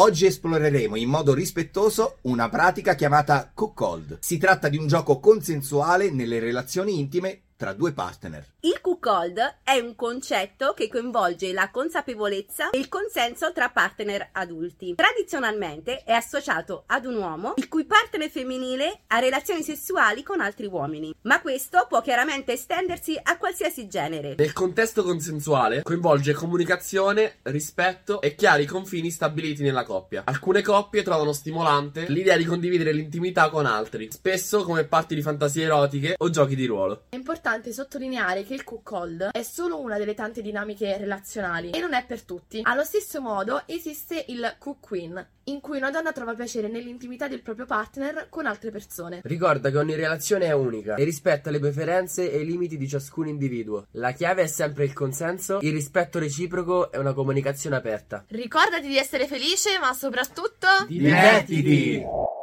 Oggi esploreremo in modo rispettoso una pratica chiamata cuckold. Si tratta di un gioco consensuale nelle relazioni intime tra due partner. Il cuckold è un concetto che coinvolge la consapevolezza e il consenso tra partner adulti. Tradizionalmente è associato ad un uomo il cui partner femminile ha relazioni sessuali con altri uomini, ma questo può chiaramente estendersi a qualsiasi genere. Nel contesto consensuale coinvolge comunicazione, rispetto e chiari confini stabiliti nella coppia. Alcune coppie trovano stimolante l'idea di condividere l'intimità con altri, spesso come parti di fantasie erotiche o giochi di ruolo. È importante sottolineare che il cuckold è solo una delle tante dinamiche relazionali e non è per tutti. Allo stesso modo esiste il cook queen, in cui una donna trova piacere nell'intimità del proprio partner con altre persone. Ricorda che ogni relazione è unica e rispetta le preferenze e i limiti di ciascun individuo. La chiave è sempre il consenso, il rispetto reciproco e una comunicazione aperta. Ricordati di essere felice, ma soprattutto Divertiti!